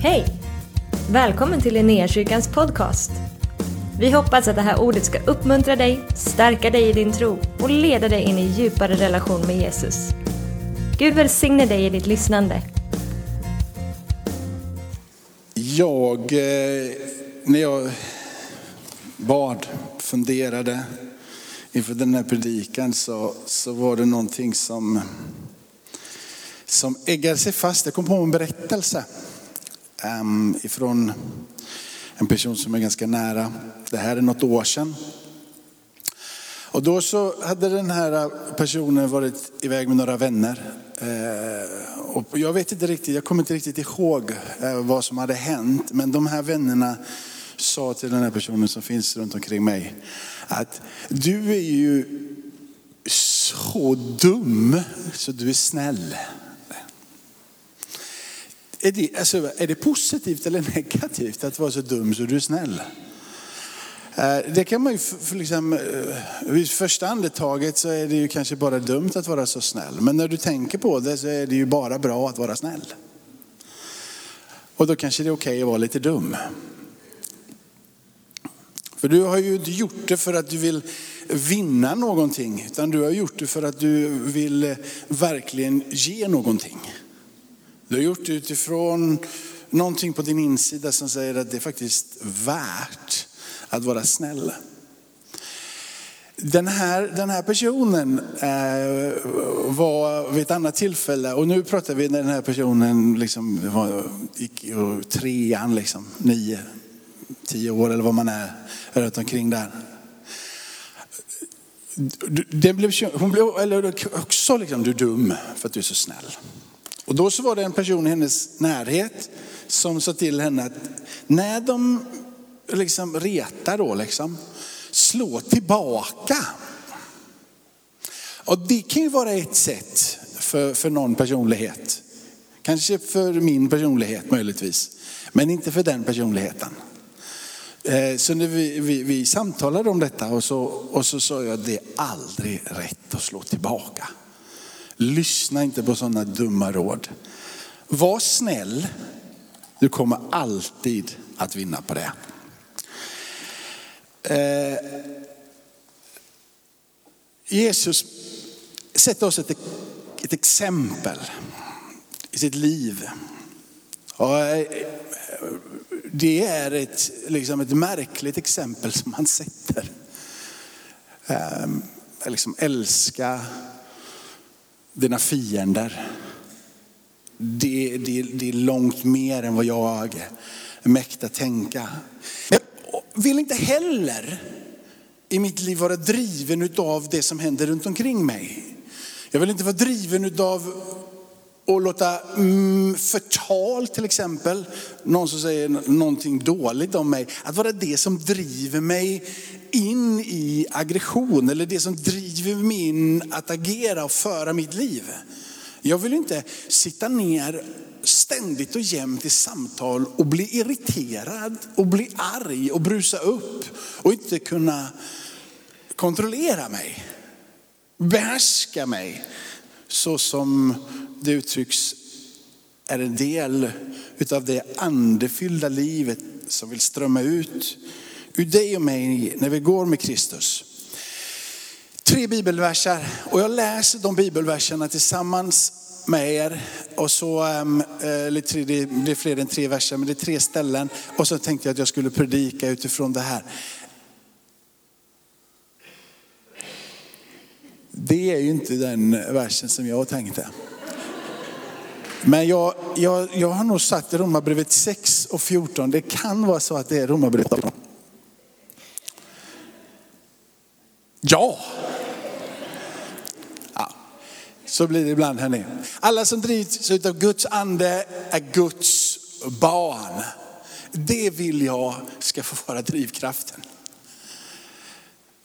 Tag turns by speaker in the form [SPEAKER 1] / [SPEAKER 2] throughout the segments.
[SPEAKER 1] Hej! Välkommen till Linnéakyrkans podcast. Vi hoppas att det här ordet ska uppmuntra dig, stärka dig i din tro och leda dig in i djupare relation med Jesus. Gud välsigne dig i ditt lyssnande.
[SPEAKER 2] Jag, eh, när jag bad, funderade inför den här predikan så, så var det någonting som, som äggade sig fast. Jag kom på en berättelse um, ifrån en person som är ganska nära. Det här är något år sedan. Och då så hade den här personen varit iväg med några vänner. Eh, och jag vet inte riktigt, jag kommer inte riktigt ihåg eh, vad som hade hänt. Men de här vännerna sa till den här personen som finns runt omkring mig att du är ju så dum så du är snäll. Är det, alltså, är det positivt eller negativt att vara så dum så du är snäll? Eh, det kan man ju, för liksom, eh, vid första andetaget så är det ju kanske bara dumt att vara så snäll. Men när du tänker på det så är det ju bara bra att vara snäll. Och då kanske det är okej okay att vara lite dum. För du har ju inte gjort det för att du vill vinna någonting, utan du har gjort det för att du vill eh, verkligen ge någonting. Du har gjort det utifrån någonting på din insida som säger att det är faktiskt värt att vara snäll. Den här, den här personen eh, var vid ett annat tillfälle, och nu pratar vi när den här personen liksom var, gick i trean, liksom, nio, tio år eller vad man är runt omkring där. Den blev, hon blev eller också liksom, du är dum för att du är så snäll. Och då så var det en person i hennes närhet som sa till henne att när de liksom retar då liksom, slå tillbaka. Och det kan ju vara ett sätt för, för någon personlighet. Kanske för min personlighet möjligtvis, men inte för den personligheten. Eh, så när vi, vi, vi samtalade om detta och så, och så sa jag att det är aldrig rätt att slå tillbaka. Lyssna inte på sådana dumma råd. Var snäll, du kommer alltid att vinna på det. Eh, Jesus sätter oss ett, ett exempel i sitt liv. Och eh, det är ett, liksom ett märkligt exempel som han sätter. Eh, liksom älska dina fiender. Det, det, det är långt mer än vad jag mäktar tänka. Jag vill inte heller i mitt liv vara driven av det som händer runt omkring mig. Jag vill inte vara driven av och låta mm, förtal till exempel, någon som säger någonting dåligt om mig, att vara det som driver mig in i aggression eller det som driver mig in att agera och föra mitt liv. Jag vill inte sitta ner ständigt och jämt i samtal och bli irriterad och bli arg och brusa upp och inte kunna kontrollera mig, behärska mig så som det uttrycks är en del utav det andefyllda livet som vill strömma ut ur dig och mig när vi går med Kristus. Tre bibelverser och jag läser de bibelverserna tillsammans med er. Och så, ehm, eh, eller tre, det är fler än tre verser, men det är tre ställen. Och så tänkte jag att jag skulle predika utifrån det här. Det är ju inte den versen som jag tänkte. Men jag, jag, jag har nog satt Romarbrevet 6 och 14. Det kan vara så att det är Romarbrevet 18. Ja. ja. Så blir det ibland här nere. Alla som drivs av Guds ande är Guds barn. Det vill jag ska få vara drivkraften.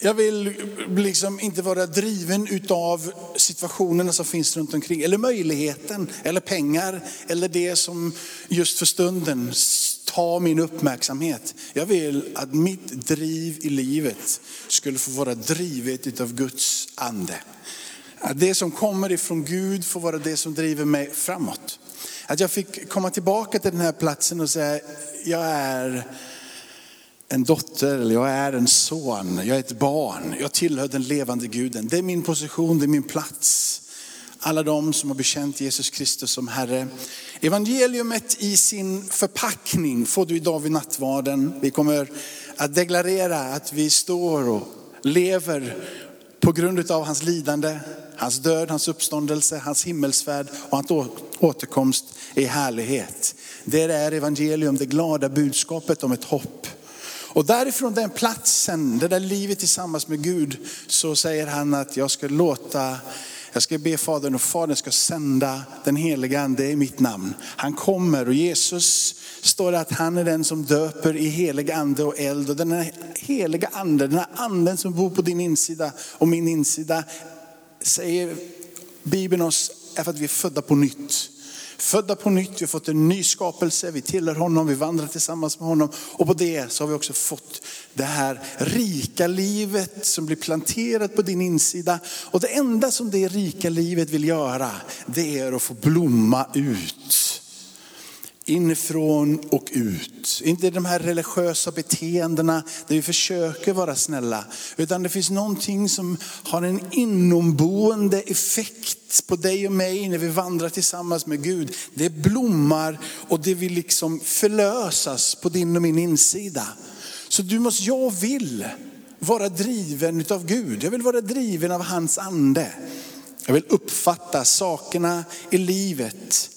[SPEAKER 2] Jag vill liksom inte vara driven utav situationerna som finns runt omkring. Eller möjligheten, eller pengar, eller det som just för stunden tar min uppmärksamhet. Jag vill att mitt driv i livet skulle få vara drivet utav Guds ande. Att det som kommer ifrån Gud får vara det som driver mig framåt. Att jag fick komma tillbaka till den här platsen och säga, jag är en dotter, eller jag är en son, jag är ett barn, jag tillhör den levande guden. Det är min position, det är min plats. Alla de som har bekänt Jesus Kristus som Herre. Evangeliumet i sin förpackning får du idag vid nattvarden. Vi kommer att deklarera att vi står och lever på grund av hans lidande, hans död, hans uppståndelse, hans himmelsfärd och hans återkomst i härlighet. Det är evangelium, det glada budskapet om ett hopp. Och därifrån den platsen, det där livet tillsammans med Gud, så säger han att jag ska låta jag ska be Fadern och Fadern ska sända den heliga ande i mitt namn. Han kommer och Jesus står det att han är den som döper i helig ande och eld. Och den här heliga anden, den här anden som bor på din insida och min insida, säger Bibeln oss är för att vi är födda på nytt. Födda på nytt, vi har fått en ny skapelse, vi tillhör honom, vi vandrar tillsammans med honom. Och på det så har vi också fått det här rika livet som blir planterat på din insida. Och det enda som det rika livet vill göra, det är att få blomma ut inifrån och ut. Inte de här religiösa beteendena där vi försöker vara snälla. Utan det finns någonting som har en inomboende effekt på dig och mig när vi vandrar tillsammans med Gud. Det blommar och det vill liksom förlösas på din och min insida. Så du måste, jag vill vara driven av Gud. Jag vill vara driven av hans ande. Jag vill uppfatta sakerna i livet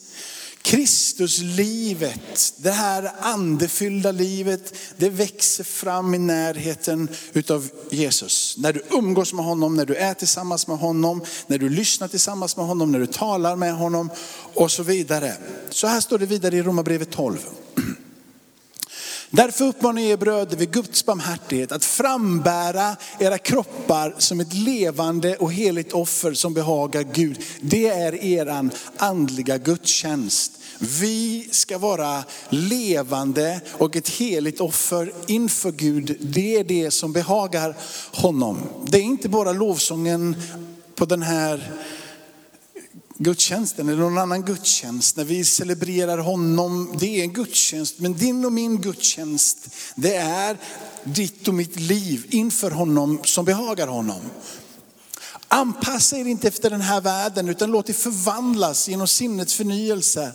[SPEAKER 2] Kristuslivet, det här andefyllda livet, det växer fram i närheten utav Jesus. När du umgås med honom, när du är tillsammans med honom, när du lyssnar tillsammans med honom, när du talar med honom och så vidare. Så här står det vidare i Romarbrevet 12. Därför uppmanar jag er bröder vid Guds barmhärtighet att frambära era kroppar som ett levande och heligt offer som behagar Gud. Det är eran andliga gudstjänst. Vi ska vara levande och ett heligt offer inför Gud. Det är det som behagar honom. Det är inte bara lovsången på den här gudstjänsten eller någon annan gudstjänst. När vi celebrerar honom, det är en gudstjänst. Men din och min gudstjänst, det är ditt och mitt liv inför honom som behagar honom. Anpassa er inte efter den här världen utan låt er förvandlas genom sinnets förnyelse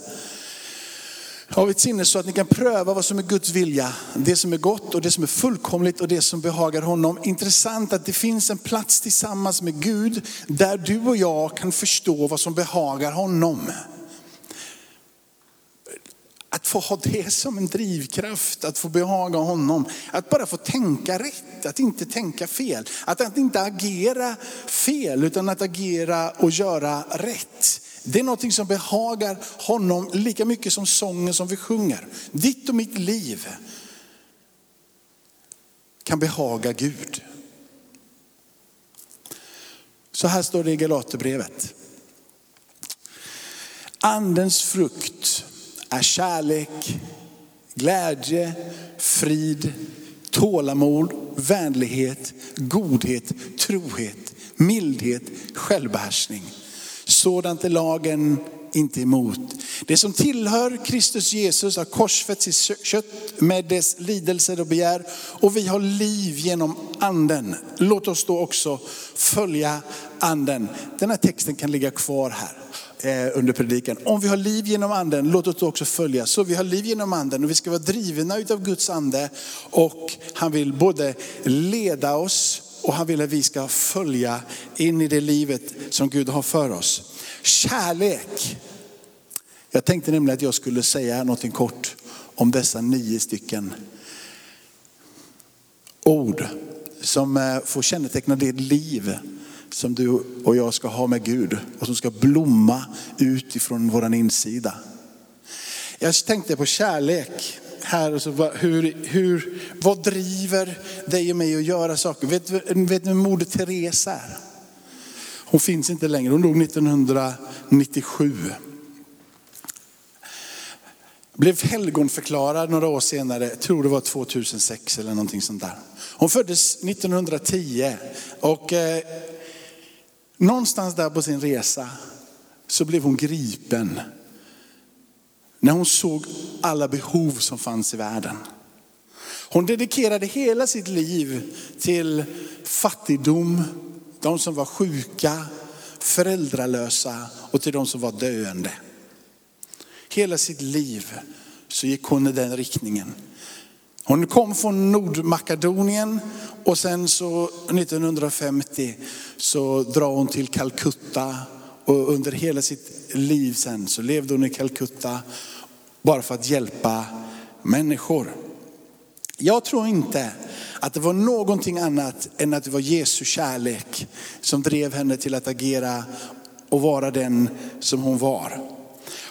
[SPEAKER 2] av ett sinne så att ni kan pröva vad som är Guds vilja. Det som är gott och det som är fullkomligt och det som behagar honom. Intressant att det finns en plats tillsammans med Gud där du och jag kan förstå vad som behagar honom. Att få ha det som en drivkraft, att få behaga honom. Att bara få tänka rätt, att inte tänka fel. Att, att inte agera fel utan att agera och göra rätt. Det är något som behagar honom lika mycket som sången som vi sjunger. Ditt och mitt liv kan behaga Gud. Så här står det i Galaterbrevet. Andens frukt är kärlek, glädje, frid, tålamod, vänlighet, godhet, trohet, mildhet, självbehärskning. Sådant är lagen inte emot. Det som tillhör Kristus Jesus har korsfäst sitt kött med dess lidelser och begär. Och vi har liv genom anden. Låt oss då också följa anden. Den här texten kan ligga kvar här eh, under predikan. Om vi har liv genom anden, låt oss då också följa. Så vi har liv genom anden och vi ska vara drivna av Guds ande. Och han vill både leda oss och han vill att vi ska följa in i det livet som Gud har för oss. Kärlek. Jag tänkte nämligen att jag skulle säga någonting kort om dessa nio stycken ord som eh, får känneteckna det liv som du och jag ska ha med Gud och som ska blomma utifrån våran insida. Jag tänkte på kärlek här, och så, hur, hur, vad driver dig och mig att göra saker? Vet, vet ni Moder Teresa är? Hon finns inte längre, hon dog 1997. Blev helgonförklarad några år senare, jag tror det var 2006 eller någonting sånt där. Hon föddes 1910 och eh, någonstans där på sin resa så blev hon gripen när hon såg alla behov som fanns i världen. Hon dedikerade hela sitt liv till fattigdom, de som var sjuka, föräldralösa och till de som var döende. Hela sitt liv så gick hon i den riktningen. Hon kom från Nordmakedonien och sen så 1950 så drar hon till Calcutta och under hela sitt liv sen så levde hon i Calcutta bara för att hjälpa människor. Jag tror inte att det var någonting annat än att det var Jesu kärlek som drev henne till att agera och vara den som hon var.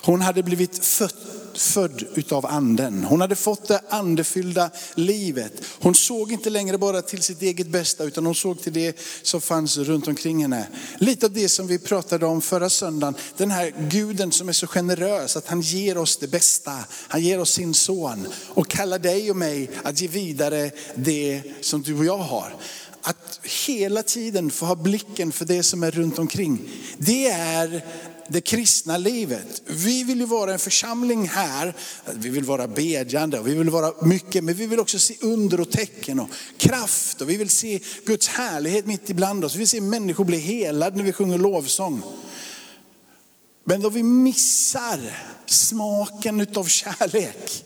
[SPEAKER 2] Hon hade blivit född född utav anden. Hon hade fått det andefyllda livet. Hon såg inte längre bara till sitt eget bästa utan hon såg till det som fanns runt omkring henne. Lite av det som vi pratade om förra söndagen. Den här guden som är så generös att han ger oss det bästa. Han ger oss sin son och kallar dig och mig att ge vidare det som du och jag har att hela tiden få ha blicken för det som är runt omkring. Det är det kristna livet. Vi vill ju vara en församling här, vi vill vara bedjande och vi vill vara mycket, men vi vill också se under och tecken och kraft och vi vill se Guds härlighet mitt ibland oss. Vi vill se människor bli helade när vi sjunger lovsång. Men då vi missar smaken utav kärlek,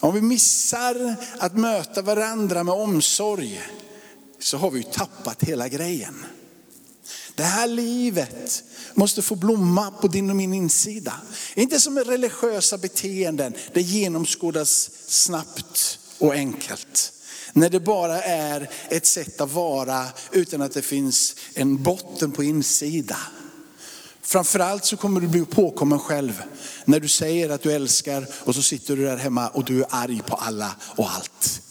[SPEAKER 2] om vi missar att möta varandra med omsorg, så har vi tappat hela grejen. Det här livet måste få blomma på din och min insida. Inte som religiösa beteenden, det genomskådas snabbt och enkelt. När det bara är ett sätt att vara utan att det finns en botten på insida. Framförallt så kommer du bli påkommen själv när du säger att du älskar och så sitter du där hemma och du är arg på alla och allt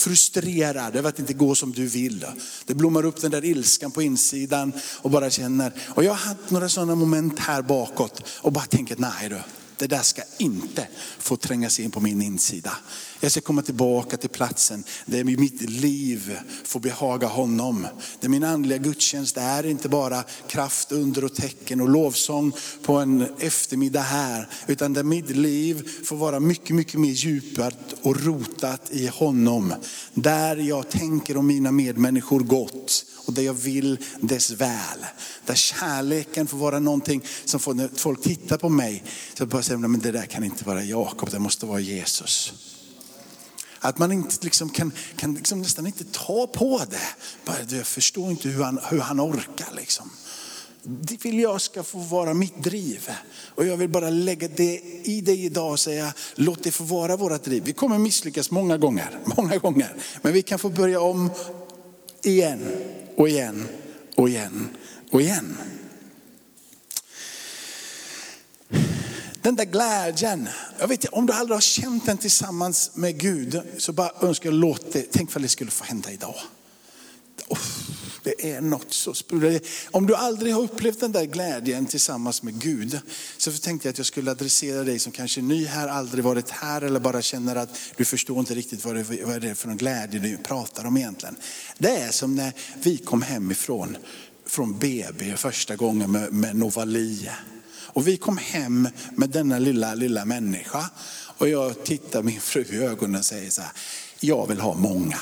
[SPEAKER 2] frustrerad över att det inte går som du vill. Det blommar upp den där ilskan på insidan och bara känner, och jag har haft några sådana moment här bakåt och bara tänker, nej du, det där ska inte få tränga sig in på min insida. Jag ska komma tillbaka till platsen där mitt liv får behaga honom. Där min andliga gudstjänst är inte bara kraft, under och tecken och lovsång på en eftermiddag här. Utan där mitt liv får vara mycket, mycket mer djupat och rotat i honom. Där jag tänker om mina medmänniskor gott och där jag vill dess väl. Där kärleken får vara någonting som får, när folk tittar på mig, så bara säger men det där kan inte vara Jakob, det måste vara Jesus. Att man inte liksom kan, kan liksom nästan inte ta på det. Bara, jag förstår inte hur han, hur han orkar. Liksom. Det vill jag ska få vara mitt driv. Och jag vill bara lägga det i dig idag och säga, låt det få vara vårt driv. Vi kommer misslyckas många gånger, många gånger. Men vi kan få börja om igen och igen och igen och igen. Den där glädjen, jag vet om du aldrig har känt den tillsammans med Gud, så bara önskar jag låt det, tänk vad det skulle få hända idag. Oh, det är något så sprudlande. Om du aldrig har upplevt den där glädjen tillsammans med Gud, så tänkte jag att jag skulle adressera dig som kanske är ny här, aldrig varit här eller bara känner att du förstår inte riktigt vad det, vad det är för någon glädje du pratar om egentligen. Det är som när vi kom hemifrån från BB första gången med, med Novalie. Och vi kom hem med denna lilla, lilla människa. Och jag tittar min fru i ögonen och säger så här, jag vill ha många.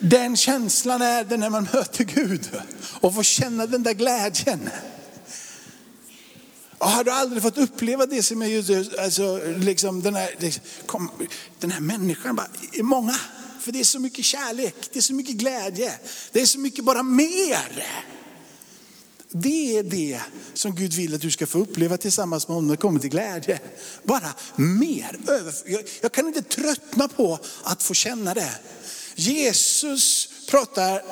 [SPEAKER 2] Den känslan är det när man möter Gud och får känna den där glädjen. Och har du aldrig fått uppleva det som är just, alltså, liksom den, här, liksom, kom, den här människan, bara, många. För det är så mycket kärlek, det är så mycket glädje, det är så mycket bara mer. Det är det som Gud vill att du ska få uppleva tillsammans med honom när det kommer till glädje. Bara mer. Jag, kan inte tröttna på att få känna det. Jesus pratar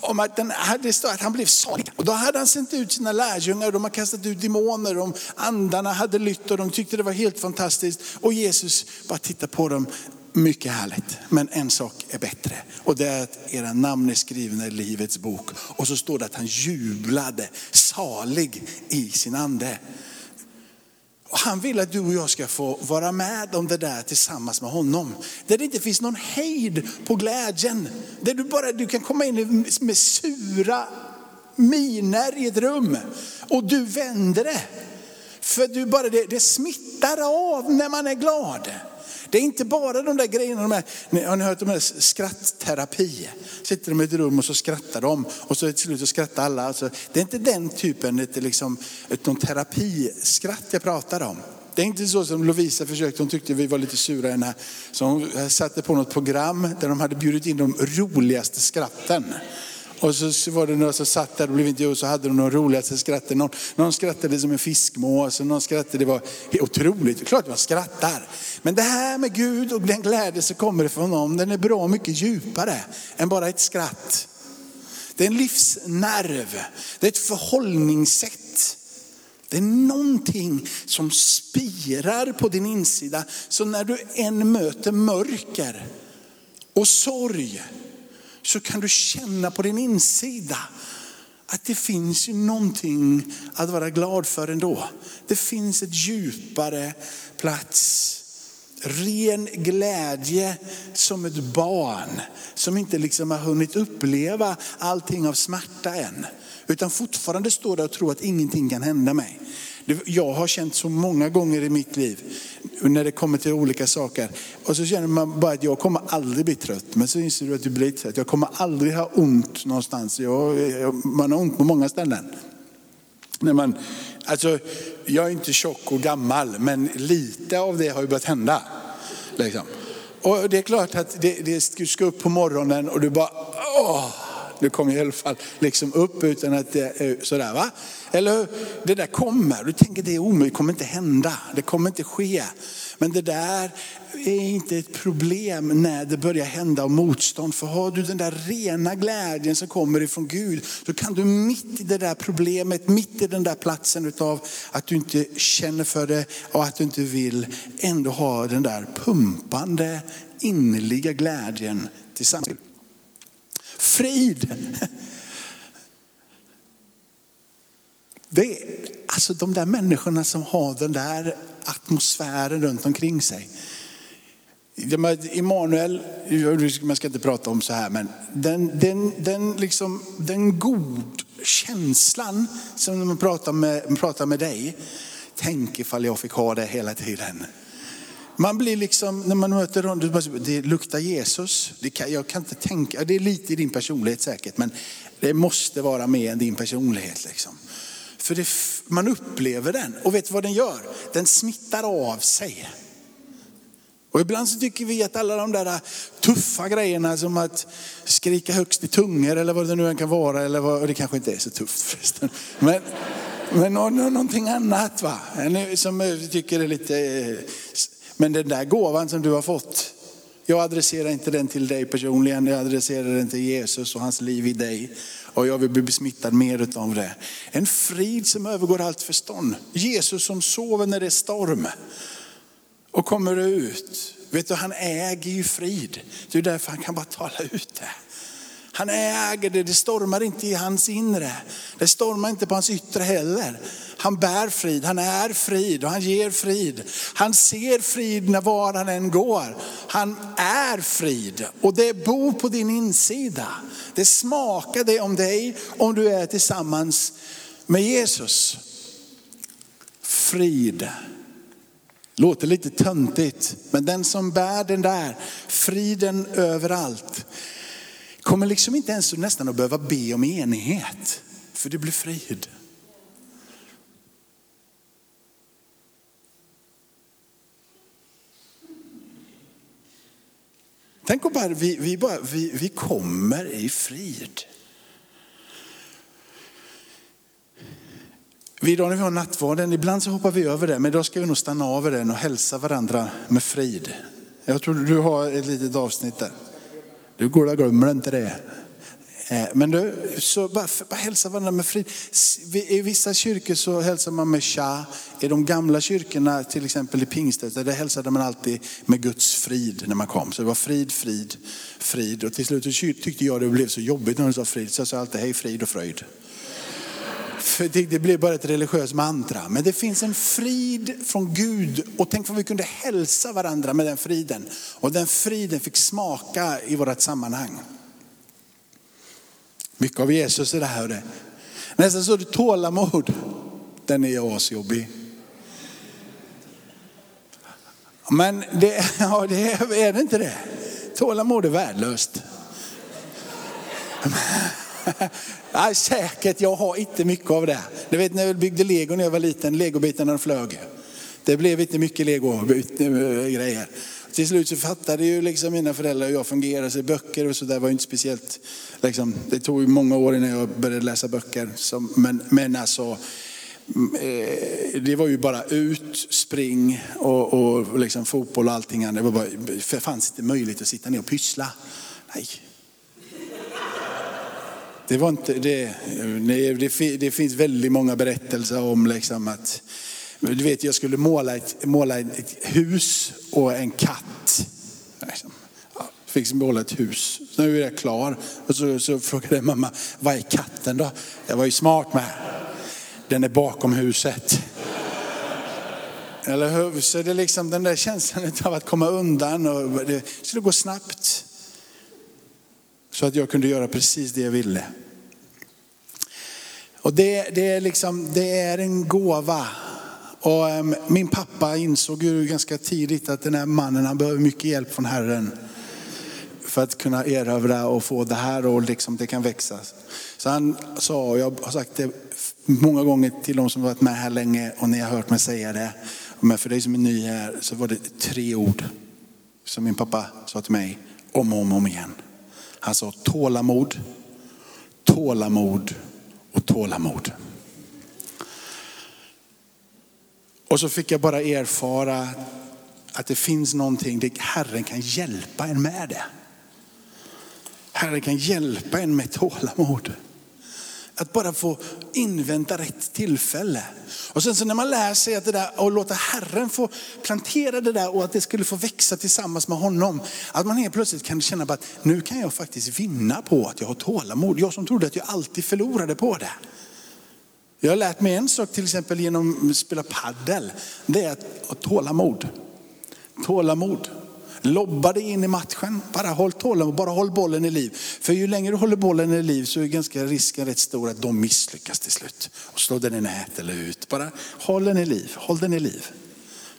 [SPEAKER 2] om att, den, det står att han blev salig. Och då hade han sänt ut sina lärjungar, de har kastat ut demoner, de andarna hade lytt och de tyckte det var helt fantastiskt. Och Jesus bara tittar på dem, mycket härligt. Men en sak är bättre och det är att era namn är skrivna i livets bok. Och så står det att han jublade salig i sin ande. Och han vill att du och jag ska få vara med om det där tillsammans med honom. Där det inte finns någon hejd på glädjen. Där du bara du kan komma in med sura miner i ett rum och du vänder det. För du bara, det, det smittar av när man är glad. Det är inte bara de där grejerna, de här, har ni hört om här skrattterapi? Sitter de i ett rum och så skrattar de och så till slut så skrattar alla. Alltså, det är inte den typen, ett, liksom, någon terapiskratt jag pratar om. Det är inte så som Lovisa försökte, hon tyckte vi var lite sura henne. Så hon satte på något program där de hade bjudit in de roligaste skratten. Och så var det några som satt där och blev intervjuade så hade de de roligaste skratten. Någon, någon skrattade som en fiskmås och någon skrattade, det var otroligt. Klart man skrattar. Men det här med Gud och den glädje som kommer ifrån honom, den är bra mycket djupare än bara ett skratt. Det är en livsnerv, det är ett förhållningssätt. Det är någonting som spirar på din insida. Så när du än möter mörker och sorg så kan du känna på din insida att det finns någonting att vara glad för ändå. Det finns ett djupare plats. Ren glädje som ett barn som inte liksom har hunnit uppleva allting av smärta än. Utan fortfarande står där och tror att ingenting kan hända mig. Jag har känt så många gånger i mitt liv när det kommer till olika saker. Och så känner man bara att jag kommer aldrig bli trött. Men så inser du att du blir trött. Jag kommer aldrig ha ont någonstans. Jag, jag, man har ont på många ställen. När man, alltså, jag är inte tjock och gammal men lite av det har ju börjat hända. Liksom. Och det är klart att det, det ska upp på morgonen och du bara, åh, du kommer i alla fall liksom upp utan att det är sådär va. Eller hur? Det där kommer, du tänker det är omöjligt, det kommer inte hända, det kommer inte ske. Men det där är inte ett problem när det börjar hända motstånd. För har du den där rena glädjen som kommer ifrån Gud, så kan du mitt i det där problemet, mitt i den där platsen utav att du inte känner för det och att du inte vill, ändå ha den där pumpande innerliga glädjen tillsammans. Frid. Det alltså de där människorna som har den där atmosfären runt omkring sig. Immanuel, man ska inte prata om så här, men den, den, den, liksom, den god känslan som man pratar med, pratar med dig, tänk ifall jag fick ha det hela tiden. Man blir liksom, när man möter honom, det luktar Jesus. Det kan, jag kan inte tänka, det är lite i din personlighet säkert, men det måste vara mer än din personlighet. Liksom. För det, man upplever den och vet vad den gör? Den smittar av sig. Och ibland så tycker vi att alla de där tuffa grejerna som att skrika högst i tungor eller vad det nu än kan vara, eller vad, det kanske inte är så tufft förresten. Men, men någonting annat va, som vi tycker är lite eh, men den där gåvan som du har fått, jag adresserar inte den till dig personligen, jag adresserar den till Jesus och hans liv i dig. Och jag vill bli besmittad mer av det. En frid som övergår allt förstånd. Jesus som sover när det är storm och kommer ut. Vet du, han äger ju frid. Det är därför han kan bara tala ut det. Han äger det, det stormar inte i hans inre. Det stormar inte på hans yttre heller. Han bär frid, han är frid och han ger frid. Han ser frid när var han än går. Han är frid och det bor på din insida. Det smakar det om dig om du är tillsammans med Jesus. Frid. Låter lite töntigt, men den som bär den där friden överallt kommer liksom inte ens nästan att behöva be om enighet, för det blir frid. Tänk om bara vi, vi, bara, vi, vi kommer i frid. Vi idag när vi har nattvarden, ibland så hoppar vi över det, men idag ska vi nog stanna av den och hälsa varandra med frid. Jag tror du har ett litet avsnitt där. Du går och glömmer inte det. Eh, men du, så bara, bara hälsa varandra med frid. I vissa kyrkor så hälsar man med tja. I de gamla kyrkorna, till exempel i pingstet, där hälsade man alltid med Guds frid när man kom. Så det var frid, frid, frid. Och till slut tyckte jag det blev så jobbigt när de sa frid, så jag sa alltid hej frid och fröjd. För det blir bara ett religiöst mantra. Men det finns en frid från Gud och tänk om vi kunde hälsa varandra med den friden. Och den friden fick smaka i vårt sammanhang. Mycket av Jesus är det här. Nästan så du tålamod, den är asjobbig. Men det, ja, det är, är det inte det? Tålamod är värdelöst. Nej, säkert, jag har inte mycket av det. Du vet när jag byggde lego när jag var liten, legobitarna flög. Det blev inte mycket lego-grejer. Eh, Till slut så fattade ju liksom mina föräldrar hur jag fungerade. Så böcker och sådär var ju inte speciellt, liksom, det tog ju många år innan jag började läsa böcker. Som, men, men alltså, mm, eh, det var ju bara ut, spring och, och liksom fotboll och allting. Det, var bara, det fanns inte möjlighet att sitta ner och pyssla. Nej, det, var inte, det, det, det finns väldigt många berättelser om liksom att, du vet jag skulle måla ett, måla ett hus och en katt. Liksom. Ja, fick måla ett hus, så nu är jag klar. Och så, så frågade mamma, vad är katten då? Jag var ju smart med. Den är bakom huset. Eller hur? Så det är liksom den där känslan av att komma undan och det skulle gå snabbt. Så att jag kunde göra precis det jag ville. Och det, det, är, liksom, det är en gåva. Och um, min pappa insåg ju ganska tidigt att den här mannen han behöver mycket hjälp från Herren. För att kunna erövra och få det här och liksom det kan växa. Så han sa, och jag har sagt det många gånger till de som varit med här länge och ni har hört mig säga det. Men för dig som är ny här så var det tre ord som min pappa sa till mig om och om, om igen. Han sa tålamod, tålamod och tålamod. Och så fick jag bara erfara att det finns någonting, det Herren kan hjälpa en med det. Herren kan hjälpa en med tålamod. Att bara få invänta rätt tillfälle. Och sen så när man lär sig att det där, och låta Herren få plantera det där och att det skulle få växa tillsammans med honom. Att man helt plötsligt kan känna att nu kan jag faktiskt vinna på att jag har tålamod. Jag som trodde att jag alltid förlorade på det. Jag har lärt mig en sak till exempel genom att spela paddel. Det är att ha tålamod. Tålamod. Lobba dig in i matchen. Bara håll tålamod, bara håll bollen i liv. För ju längre du håller bollen i liv så är ganska risken rätt stor att de misslyckas till slut. Och slår den i nät eller ut. Bara håll den i liv, håll den i liv.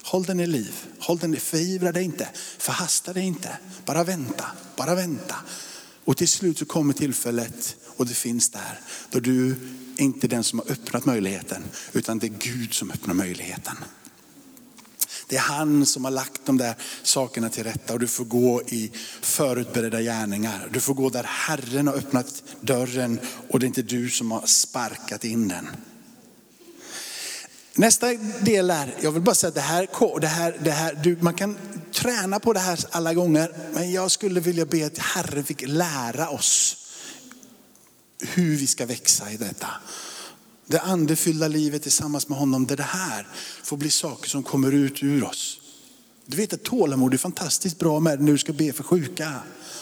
[SPEAKER 2] Håll den i liv, håll den i, förivra dig inte, förhasta dig inte. Bara vänta, bara vänta. Och till slut så kommer tillfället och det finns där. Då du är inte den som har öppnat möjligheten, utan det är Gud som öppnar möjligheten. Det är han som har lagt de där sakerna till rätta och du får gå i förutberedda gärningar. Du får gå där Herren har öppnat dörren och det är inte du som har sparkat in den. Nästa del är, jag vill bara säga att det här, det här, det här du, man kan träna på det här alla gånger, men jag skulle vilja be att Herren fick lära oss hur vi ska växa i detta. Det andefyllda livet tillsammans med honom, det, det här får bli saker som kommer ut ur oss. Du vet att tålamod är fantastiskt bra med när du ska be för sjuka.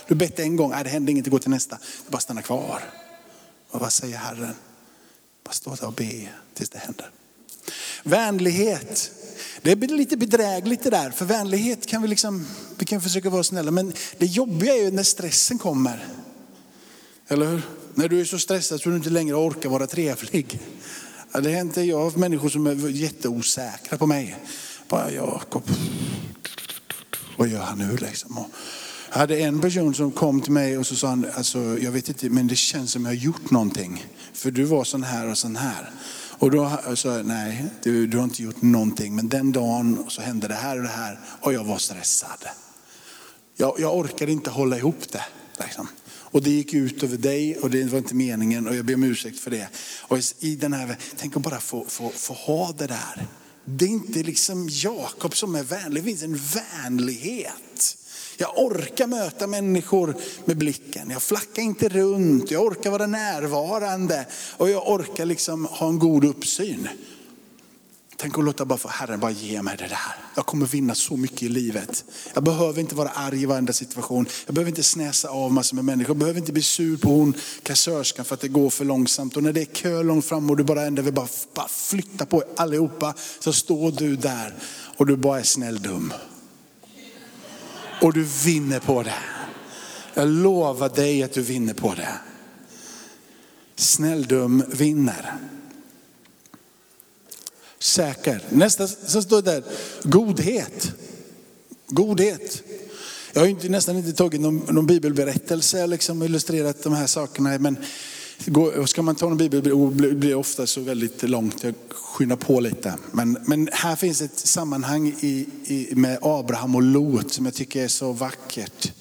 [SPEAKER 2] Du har bett en gång, det händer inget, gå till nästa. Du bara stanna kvar. Och vad säger Herren? Bara stå där och be tills det händer. Vänlighet. Det blir lite bedrägligt det där, för vänlighet kan vi liksom, vi kan försöka vara snälla, men det jobbiga är ju när stressen kommer. Eller hur? När du är så stressad så du inte längre orkar vara trevlig. Det hänt jag har människor som är jätteosäkra på mig. Bara Jakob, vad gör han nu liksom? Och jag hade en person som kom till mig och så sa han, alltså, jag vet inte, men det känns som jag har gjort någonting. För du var sån här och sån här. Och då sa jag, nej, du, du har inte gjort någonting. Men den dagen så hände det här och det här och jag var stressad. Jag, jag orkade inte hålla ihop det. Liksom. Och det gick ut över dig och det var inte meningen och jag ber om ursäkt för det. Och i den här, tänk att bara få, få, få ha det där. Det är inte liksom Jakob som är vänlig, det finns en vänlighet. Jag orkar möta människor med blicken. Jag flackar inte runt, jag orkar vara närvarande och jag orkar liksom ha en god uppsyn. Tänk att låta bara få Herren bara ge mig det där. Jag kommer vinna så mycket i livet. Jag behöver inte vara arg i varenda situation. Jag behöver inte snäsa av massor med människor. Jag behöver inte bli sur på hon kassörskan för att det går för långsamt. Och när det är kö långt fram och du bara ändå vill bara, bara flytta på allihopa. Så står du där och du bara är snäll dum. Och du vinner på det. Jag lovar dig att du vinner på det. Snälldom vinner. Säker. Nästa så står det där, godhet. Godhet. Jag har inte, nästan inte tagit någon, någon bibelberättelse och liksom illustrerat de här sakerna. Men ska man ta en bibelord oh, blir det ofta så väldigt långt. Jag skyndar på lite. Men, men här finns ett sammanhang i, i, med Abraham och Lot som jag tycker är så vackert.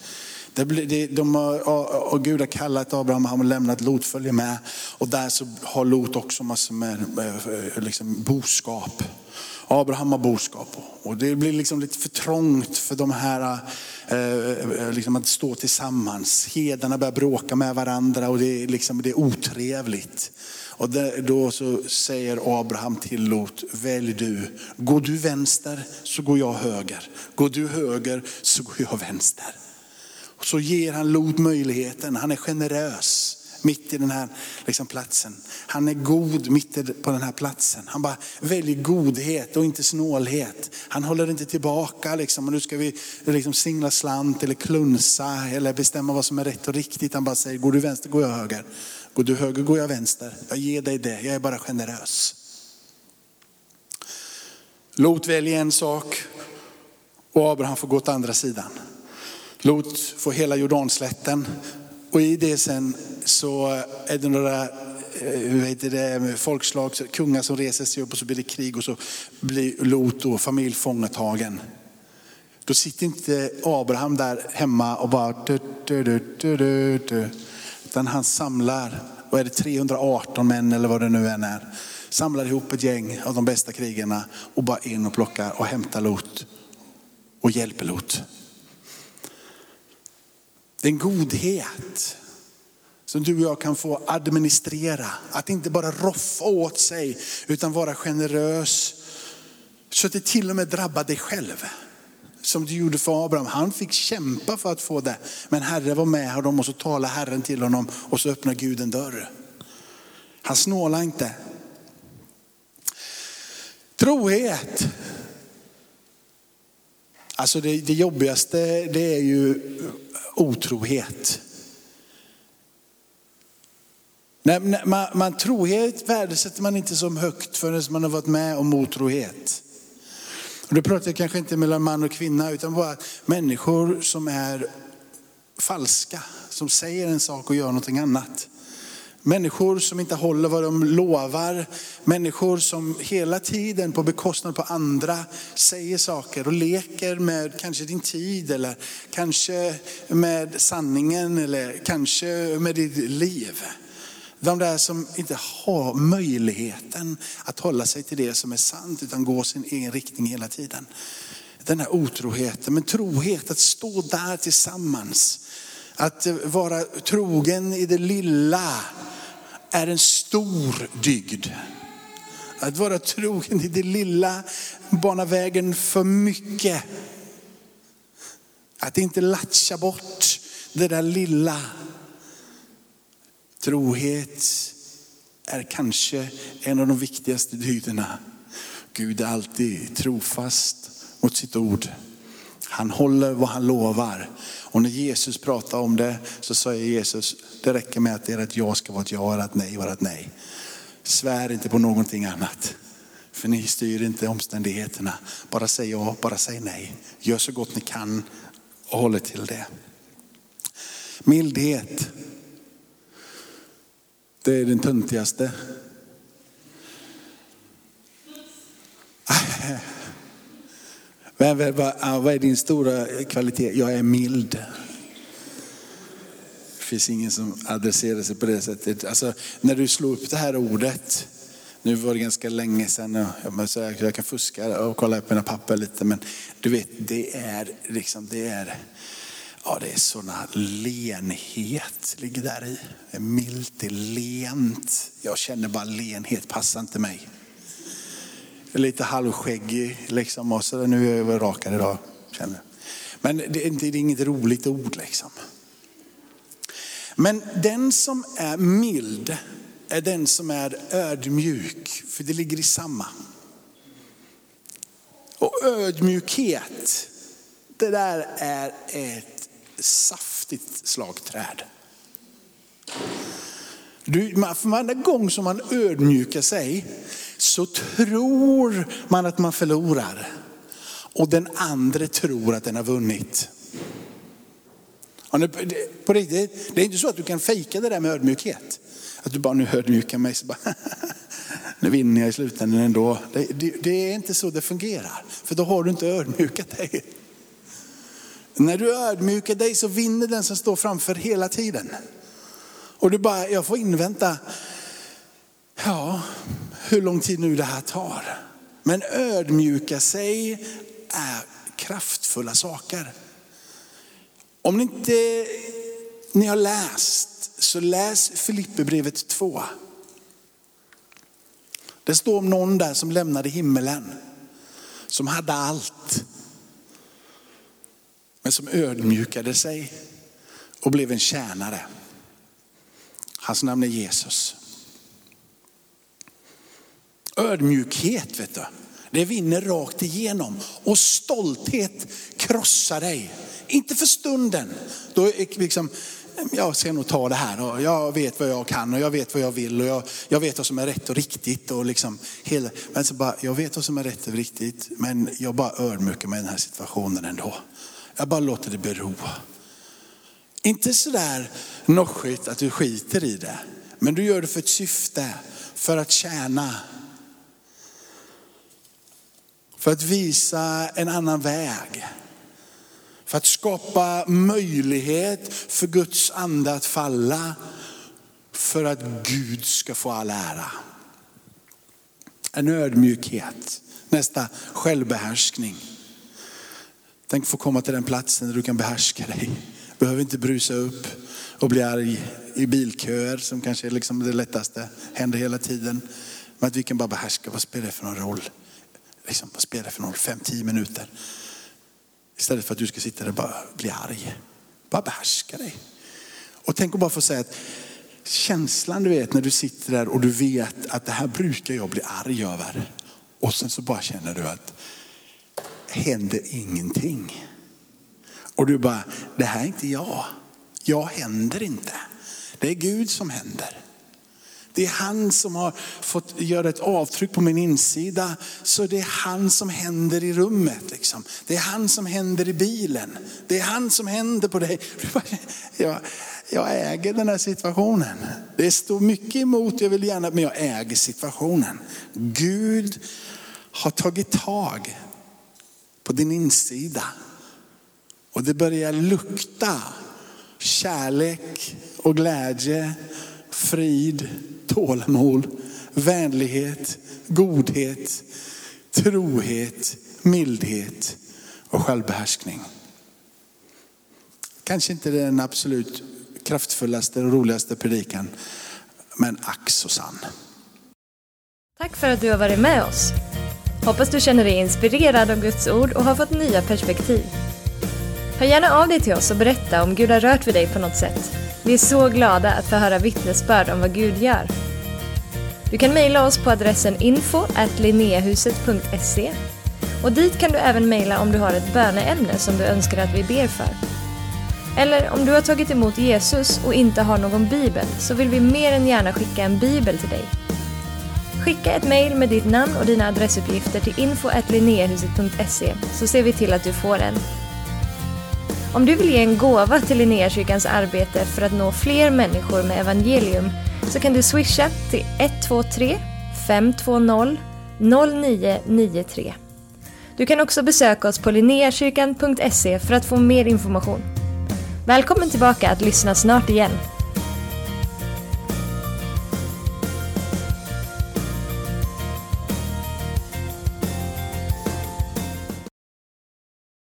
[SPEAKER 2] Det, det, de har, och Gud har kallat Abraham, han har lämnat Lot följer med. Och där så har Lot också massor med eh, eh, liksom, boskap. Abraham har boskap. Och det blir liksom lite för trångt för de här eh, eh, liksom att stå tillsammans. Hedarna börjar bråka med varandra och det är, liksom, det är otrevligt. Och då så säger Abraham till Lot, välj du. Går du vänster så går jag höger. Går du höger så går jag vänster. Så ger han Lot möjligheten, han är generös mitt i den här liksom, platsen. Han är god mitt på den här platsen. Han bara väljer godhet och inte snålhet. Han håller inte tillbaka liksom, och nu ska vi liksom singla slant eller klunsa eller bestämma vad som är rätt och riktigt. Han bara säger, går du vänster går jag höger. Går du höger går jag vänster. Jag ger dig det, jag är bara generös. Lot väljer en sak och Abraham får gå åt andra sidan. Lot får hela Jordanslätten och i det sen så är det några eh, vet det, folkslag, kungar som reser sig upp och så blir det krig och så blir Lot och familj fångatagen. Då sitter inte Abraham där hemma och bara du, du, du, du, du, du. Utan han samlar, och är det 318 män eller vad det nu än är. Samlar ihop ett gäng av de bästa krigarna och bara in och plockar och hämtar Lot och hjälper Lot. Det är en godhet som du och jag kan få administrera. Att inte bara roffa åt sig utan vara generös. Så att det till och med drabbar dig själv. Som du gjorde för Abraham. Han fick kämpa för att få det. Men Herre var med honom och så talade Herren till honom och så öppnade Gud en dörr. Han snålade inte. Trohet. Alltså det, det jobbigaste det är ju otrohet. Nej, man, man, trohet värdesätter man inte som högt förrän man har varit med om otrohet. Och då pratar jag kanske inte mellan man och kvinna utan bara människor som är falska, som säger en sak och gör någonting annat. Människor som inte håller vad de lovar. Människor som hela tiden på bekostnad på andra säger saker och leker med kanske din tid eller kanske med sanningen eller kanske med ditt liv. De där som inte har möjligheten att hålla sig till det som är sant utan går sin egen riktning hela tiden. Den här otroheten, men trohet att stå där tillsammans. Att vara trogen i det lilla är en stor dygd. Att vara trogen i det lilla banar vägen för mycket. Att inte latcha bort det där lilla. Trohet är kanske en av de viktigaste dygderna. Gud är alltid trofast mot sitt ord. Han håller vad han lovar. Och när Jesus pratar om det så säger Jesus, det räcker med att ert ja ska vara ett ja och ett nej vara ett nej. Svär inte på någonting annat. För ni styr inte omständigheterna. Bara säg ja, bara säg nej. Gör så gott ni kan och håll till det. Mildhet. Det är den töntigaste. Men ah, Vad är din stora kvalitet? Jag är mild. Det finns ingen som adresserar sig på det sättet. Alltså, när du slår upp det här ordet, nu var det ganska länge sedan, jag kan fuska och kolla upp mina papper lite, men du vet, det är liksom, det är, ja det är sådana lenhet ligger där i. Det är milt, det är lent. Jag känner bara lenhet, passar inte mig lite halvskäggig liksom. Och så nu är jag väl rakare idag. Känner. Men det är, inte, det är inget roligt ord liksom. Men den som är mild är den som är ödmjuk. För det ligger i samma. Och ödmjukhet, det där är ett saftigt slagträd. Du, för varje gång som man ödmjukar sig så tror man att man förlorar. Och den andra tror att den har vunnit. På riktigt, det är inte så att du kan fejka det där med ödmjukhet. Att du bara nu ödmjukar mig så bara, nu vinner jag i slutändan ändå. Det, det, det är inte så det fungerar. För då har du inte ödmjukat dig. När du ödmjukar dig så vinner den som står framför hela tiden. Och du bara, jag får invänta, ja, hur lång tid nu det här tar. Men ödmjuka sig är kraftfulla saker. Om ni inte ni har läst, så läs Filipperbrevet 2. Det står om någon där som lämnade himmelen, som hade allt. Men som ödmjukade sig och blev en tjänare. Hans namn är Jesus. Ödmjukhet vet du, det vinner rakt igenom. Och stolthet krossar dig. Inte för stunden. Då är liksom, jag ska nog ta det här och jag vet vad jag kan och jag vet vad jag vill och jag, jag vet vad som är rätt och riktigt. Och liksom hela, men så bara, jag vet vad som är rätt och riktigt men jag bara ödmjukar mig i den här situationen ändå. Jag bara låter det bero. Inte sådär noschigt att du skiter i det. Men du gör det för ett syfte, för att tjäna. För att visa en annan väg. För att skapa möjlighet för Guds ande att falla. För att Gud ska få all ära. En ödmjukhet. Nästa, självbehärskning. Tänk få komma till den platsen där du kan behärska dig. Behöver inte brusa upp och bli arg i bilköer som kanske är liksom det lättaste. Händer hela tiden. Men att vi kan bara behärska, vad spelar det för någon roll? Liksom, vad spelar det för någon fem, tio minuter? Istället för att du ska sitta där och bara bli arg. Bara behärska dig. Och tänk att bara få säga att känslan du vet när du sitter där och du vet att det här brukar jag bli arg över. Och sen så bara känner du att händer ingenting. Och du bara, det här är inte jag. Jag händer inte. Det är Gud som händer. Det är han som har fått göra ett avtryck på min insida. Så det är han som händer i rummet. Liksom. Det är han som händer i bilen. Det är han som händer på dig. Jag, jag äger den här situationen. Det står mycket emot, jag vill gärna, men jag äger situationen. Gud har tagit tag på din insida. Och det börjar lukta kärlek och glädje, frid, tålamod, vänlighet, godhet, trohet, mildhet och självbehärskning. Kanske inte den absolut kraftfullaste och roligaste predikan, men ack så sann.
[SPEAKER 1] Tack för att du har varit med oss. Hoppas du känner dig inspirerad av Guds ord och har fått nya perspektiv. Hör gärna av dig till oss och berätta om Gud har rört vid dig på något sätt. Vi är så glada att få höra vittnesbörd om vad Gud gör. Du kan mejla oss på adressen info och dit kan du även mejla om du har ett böneämne som du önskar att vi ber för. Eller om du har tagit emot Jesus och inte har någon bibel så vill vi mer än gärna skicka en bibel till dig. Skicka ett mejl med ditt namn och dina adressuppgifter till info så ser vi till att du får en. Om du vill ge en gåva till Linnéakyrkans arbete för att nå fler människor med evangelium så kan du swisha till 123 520 0993. Du kan också besöka oss på linneakyrkan.se för att få mer information. Välkommen tillbaka att lyssna snart igen.